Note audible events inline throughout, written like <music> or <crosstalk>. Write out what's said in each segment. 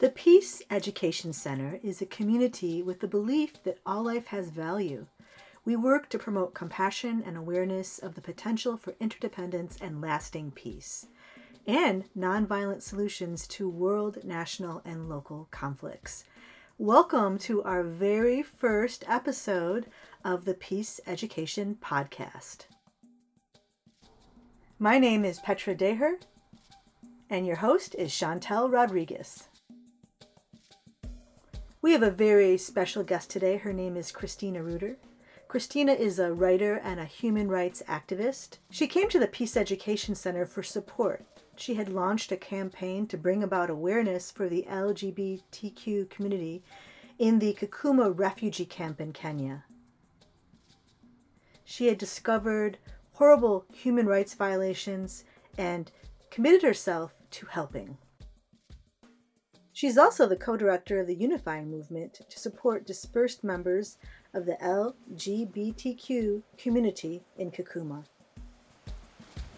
The Peace Education Center is a community with the belief that all life has value. We work to promote compassion and awareness of the potential for interdependence and lasting peace, and nonviolent solutions to world, national, and local conflicts. Welcome to our very first episode of the Peace Education Podcast. My name is Petra Deher, and your host is Chantel Rodriguez. We have a very special guest today. Her name is Christina Reuther. Christina is a writer and a human rights activist. She came to the Peace Education Center for support. She had launched a campaign to bring about awareness for the LGBTQ community in the Kakuma refugee camp in Kenya. She had discovered horrible human rights violations and committed herself to helping. She's also the co director of the Unifying Movement to support dispersed members of the LGBTQ community in Kakuma.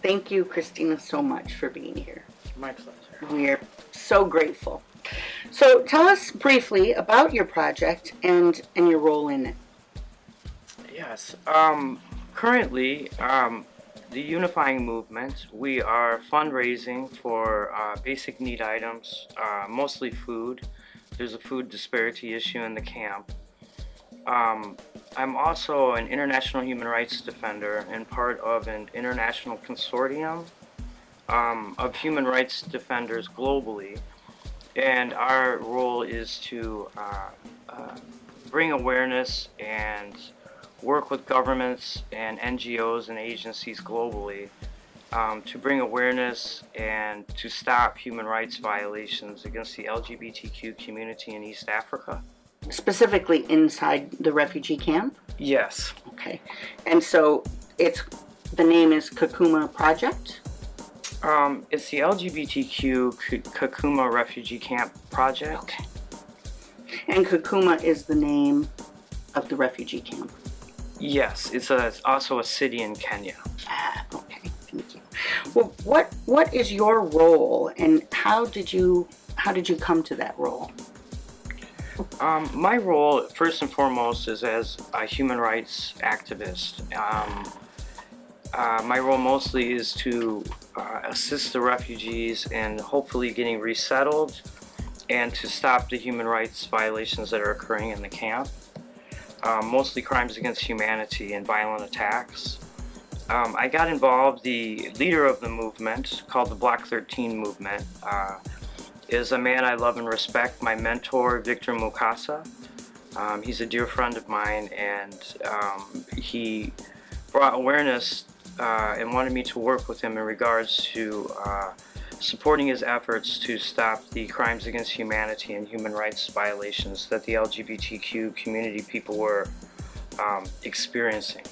Thank you, Christina, so much for being here. My pleasure. We're so grateful. So, tell us briefly about your project and, and your role in it. Yes. Um, currently, um, the Unifying Movement, we are fundraising for uh, basic need items, uh, mostly food. There's a food disparity issue in the camp. Um, I'm also an international human rights defender and part of an international consortium um, of human rights defenders globally. And our role is to uh, uh bring awareness and work with governments and NGOs and agencies globally um, to bring awareness and to stop human rights violations against the LGBTQ community in East Africa. Specifically inside the refugee camp? Yes. Okay. And so it's the name is Kakuma Project? Um, it's the LGBTQ Kakuma Refugee Camp Project. Okay. And Kakuma is the name of the refugee camp. Yes, it's, a, it's also a city in Kenya. Ah, okay, thank you. Well, what what is your role, and how did you how did you come to that role? Um, my role, first and foremost, is as a human rights activist. Um, uh, my role mostly is to uh, assist the refugees in hopefully getting resettled and to stop the human rights violations that are occurring in the camp um, mostly crimes against humanity and violent attacks. Um, I got involved, the leader of the movement, called the Block 13 movement, uh, is a man I love and respect, my mentor, Victor Mukasa. Um, he's a dear friend of mine, and um, he brought awareness uh, and wanted me to work with him in regards to uh, supporting his efforts to stop the crimes against humanity and human rights violations that the LGBTQ community people were um, experiencing.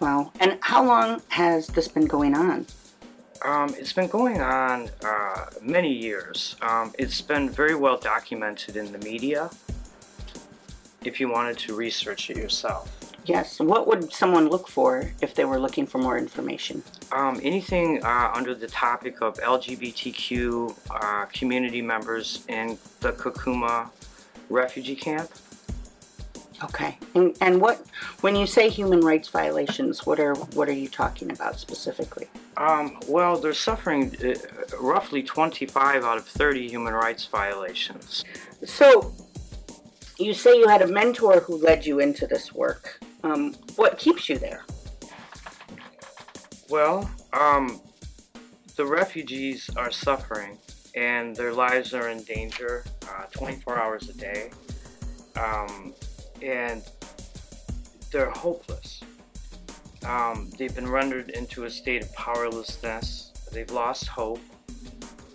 Wow. And how long has this been going on? Um, it's been going on uh, many years. Um, it's been very well documented in the media if you wanted to research it yourself. Yes. What would someone look for if they were looking for more information? Um, anything uh, under the topic of LGBTQ uh, community members in the Kakuma refugee camp. Okay. And, and what, when you say human rights violations, what are what are you talking about specifically? Um, well, they're suffering uh, roughly 25 out of 30 human rights violations. So, you say you had a mentor who led you into this work. Um, what keeps you there? Well, um, the refugees are suffering and their lives are in danger uh, 24 hours a day. Um, and they're hopeless. Um, they've been rendered into a state of powerlessness. They've lost hope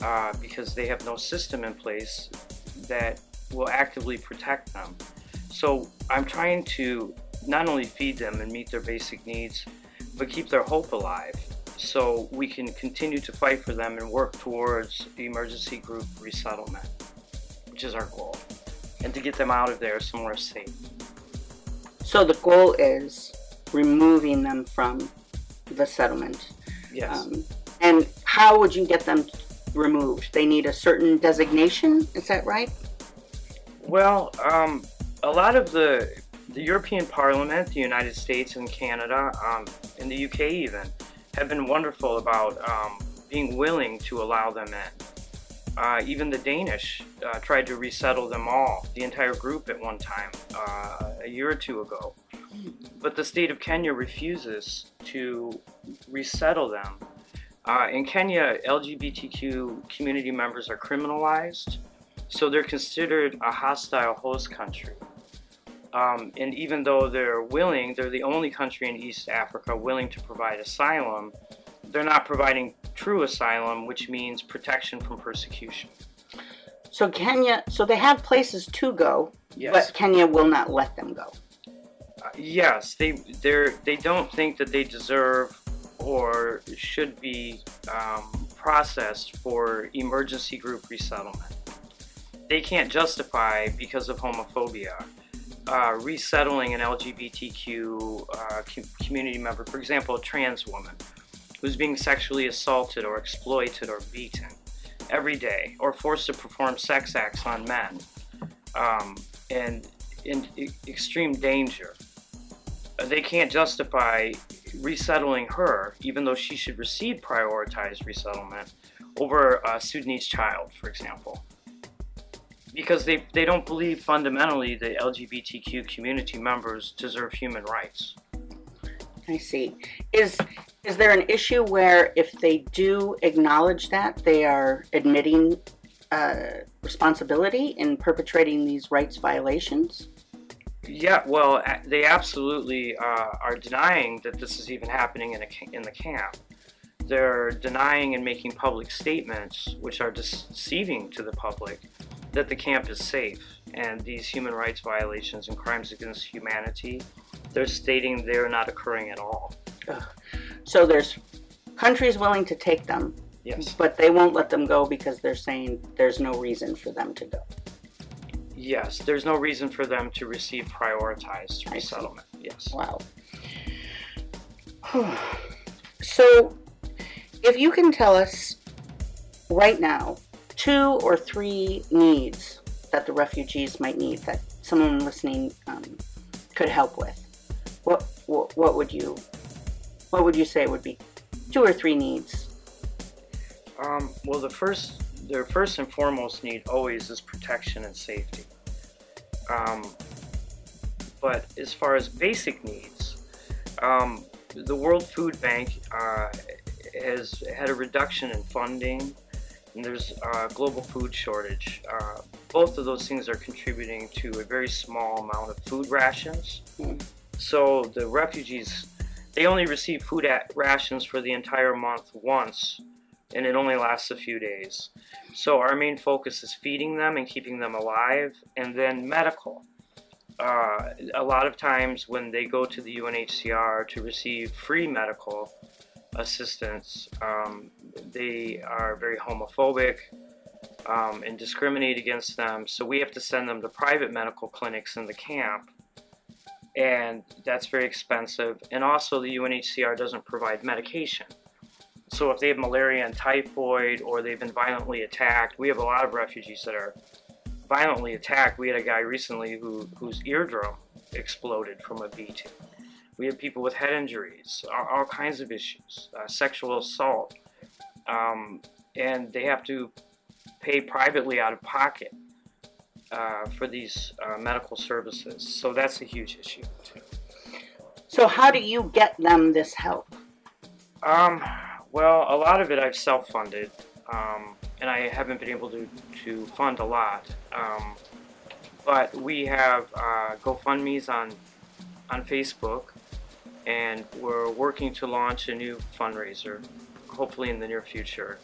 uh, because they have no system in place that will actively protect them. So I'm trying to not only feed them and meet their basic needs, but keep their hope alive so we can continue to fight for them and work towards the emergency group resettlement, which is our goal, and to get them out of there somewhere safe. So the goal is removing them from the settlement. Yes. Um, and how would you get them removed? They need a certain designation, is that right? Well, um, a lot of the the European Parliament, the United States and Canada, um, and the UK even, have been wonderful about um, being willing to allow them in. Uh, even the Danish uh, tried to resettle them all, the entire group at one time, uh, a year or two ago. But the state of Kenya refuses to resettle them. Uh, in Kenya, LGBTQ community members are criminalized, so they're considered a hostile host country. Um, and even though they're willing, they're the only country in East Africa willing to provide asylum, they're not providing true asylum, which means protection from persecution. So Kenya, so they have places to go, Yes. but Kenya will not let them go. Uh, yes, they they they don't think that they deserve or should be um, processed for emergency group resettlement. They can't justify because of homophobia uh, resettling an LGBTQ uh, com- community member, for example, a trans woman who's being sexually assaulted or exploited or beaten every day, or forced to perform sex acts on men, um, and in extreme danger. They can't justify resettling her, even though she should receive prioritized resettlement, over a Sudanese child, for example. Because they, they don't believe fundamentally that LGBTQ community members deserve human rights. I see. Is is there an issue where if they do acknowledge that they are admitting uh, responsibility in perpetrating these rights violations? Yeah, well, they absolutely uh, are denying that this is even happening in, a, in the camp. They're denying and making public statements, which are deceiving to the public, that the camp is safe. And these human rights violations and crimes against humanity, they're stating they're not occurring at all. So there's countries willing to take them, Yes. but they won't let them go because they're saying there's no reason for them to go. Yes, there's no reason for them to receive prioritized resettlement. Yes. Wow. <sighs> so, if you can tell us right now two or three needs that the refugees might need that someone listening um, could help with, what, what what would you what would you say would be two or three needs? Um, well, the first, their first and foremost need always is protection and safety. Um, but as far as basic needs, um, the World Food Bank uh, has had a reduction in funding, and there's a global food shortage. Uh, both of those things are contributing to a very small amount of food rations. Mm. So the refugees, they only receive food at rations for the entire month once and it only lasts a few days. So our main focus is feeding them and keeping them alive, and then medical. Uh, a lot of times when they go to the UNHCR to receive free medical assistance, um, they are very homophobic um, and discriminate against them. So we have to send them to private medical clinics in the camp. And that's very expensive. And also, the UNHCR doesn't provide medication. So if they have malaria and typhoid or they've been violently attacked, we have a lot of refugees that are violently attacked. We had a guy recently who whose eardrum exploded from a beating. We have people with head injuries, all, all kinds of issues, uh, sexual assault, um, and they have to pay privately out of pocket uh, for these uh, medical services. So that's a huge issue too. So, how do you get them this help? Um, well, a lot of it I've self-funded, um, and I haven't been able to, to fund a lot. Um, but we have uh, GoFundMe's on on Facebook, and we're working to launch a new fundraiser, hopefully in the near future.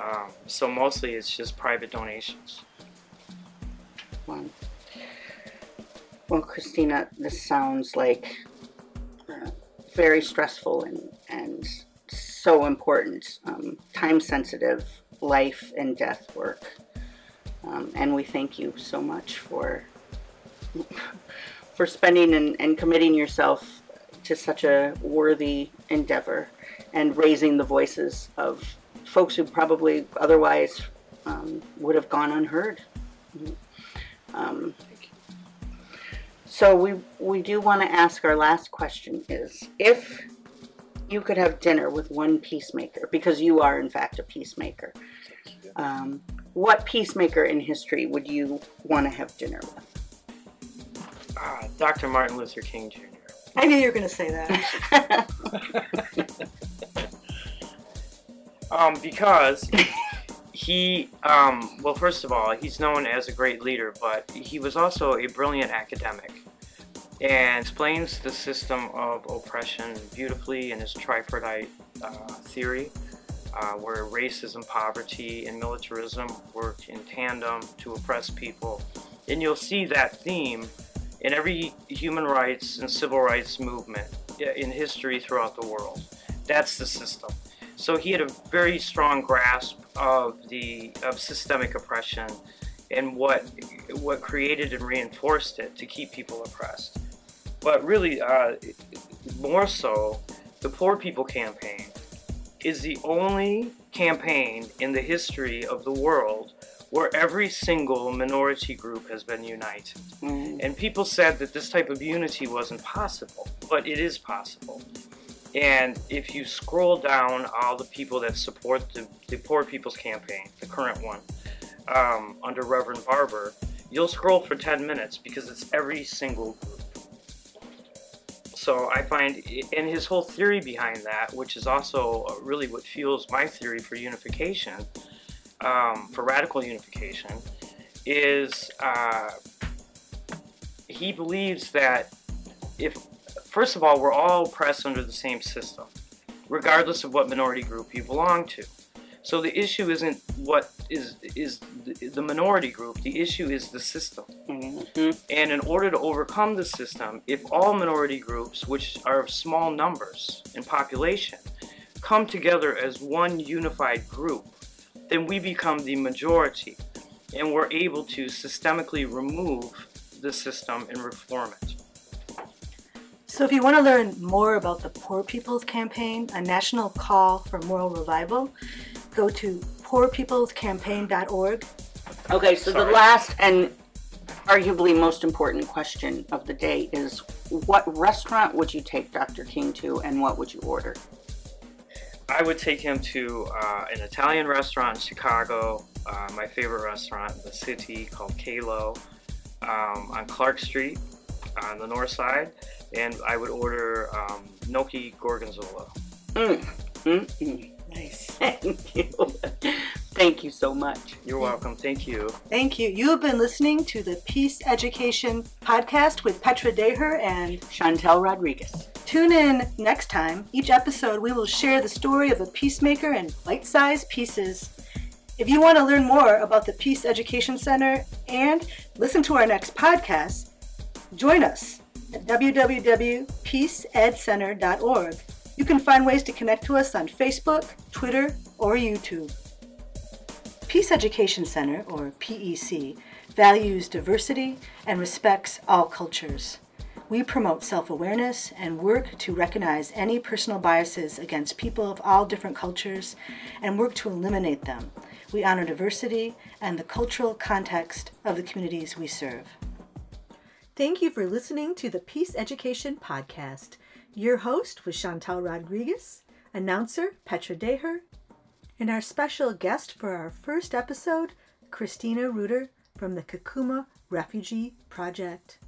Um, so mostly it's just private donations. Well, Christina, this sounds like uh, very stressful and, and so important, um, time sensitive life and death work. Um, and we thank you so much for <laughs> for spending and, and committing yourself to such a worthy endeavor and raising the voices of folks who probably otherwise um, would have gone unheard. Um, so we we do want to ask our last question is if you could have dinner with one peacemaker because you are in fact a peacemaker. Um, what peacemaker in history would you want to have dinner with? Ah, Dr. Martin Luther King Jr. I knew you were going to say that. <laughs> Um, because he, um, well, first of all, he's known as a great leader, but he was also a brilliant academic and explains the system of oppression beautifully in his tripartite uh, theory, uh, where racism, poverty, and militarism work in tandem to oppress people. And you'll see that theme in every human rights and civil rights movement in history throughout the world. That's the system. So he had a very strong grasp of the of systemic oppression and what what created and reinforced it to keep people oppressed. But really, uh, more so, the Poor People Campaign is the only campaign in the history of the world where every single minority group has been united. Mm. And people said that this type of unity wasn't possible, but it is possible. And if you scroll down all the people that support the, the Poor People's Campaign, the current one, um, under Reverend Barber, you'll scroll for 10 minutes because it's every single group. So I find, and his whole theory behind that, which is also really what fuels my theory for unification, um, for radical unification, is uh, he believes that if first of all, we're all oppressed under the same system, regardless of what minority group you belong to. So the issue isn't what is is the, minority group. The issue is the system. Mhm. And in order to overcome the system, if all minority groups, which are small numbers in population, come together as one unified group, then we become the majority, and we're able to systemically remove the system and reform it. So, if you want to learn more about the Poor People's Campaign, a national call for moral revival, go to poorpeoplescampaign.org. Okay, so the last and arguably most important question of the day is what restaurant would you take Dr. King to and what would you order? I would take him to uh, an Italian restaurant in Chicago, uh, my favorite restaurant in the city called Calo, um, on Clark Street on the north side, and I would order um, gnocchi gorgonzola. Mm, mm, mm. Nice. <laughs> Thank you. Thank you so much. You're welcome. Thank you. Thank you. You have been listening to the Peace Education Podcast with Petra Deher and Chantel Rodriguez. Tune in next time. Each episode, we will share the story of a peacemaker in bite sized pieces. If you want to learn more about the Peace Education Center and listen to our next podcast, join us at www.peaceedcenter.org. You can find ways to connect to us on Facebook, Twitter, or YouTube. Peace Education Center, or PEC, values diversity and respects all cultures. We promote self awareness and work to recognize any personal biases against people of all different cultures and work to eliminate them. We honor diversity and the cultural context of the communities we serve. Thank you for listening to the Peace Education Podcast. Your host was Chantal Rodriguez, announcer Petra Deher, and our special guest for our first episode, Christina Reuther from the Kakuma Refugee Project.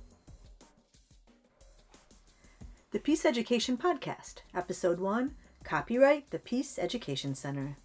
The Peace Education Podcast, Episode 1 Copyright the Peace Education Center.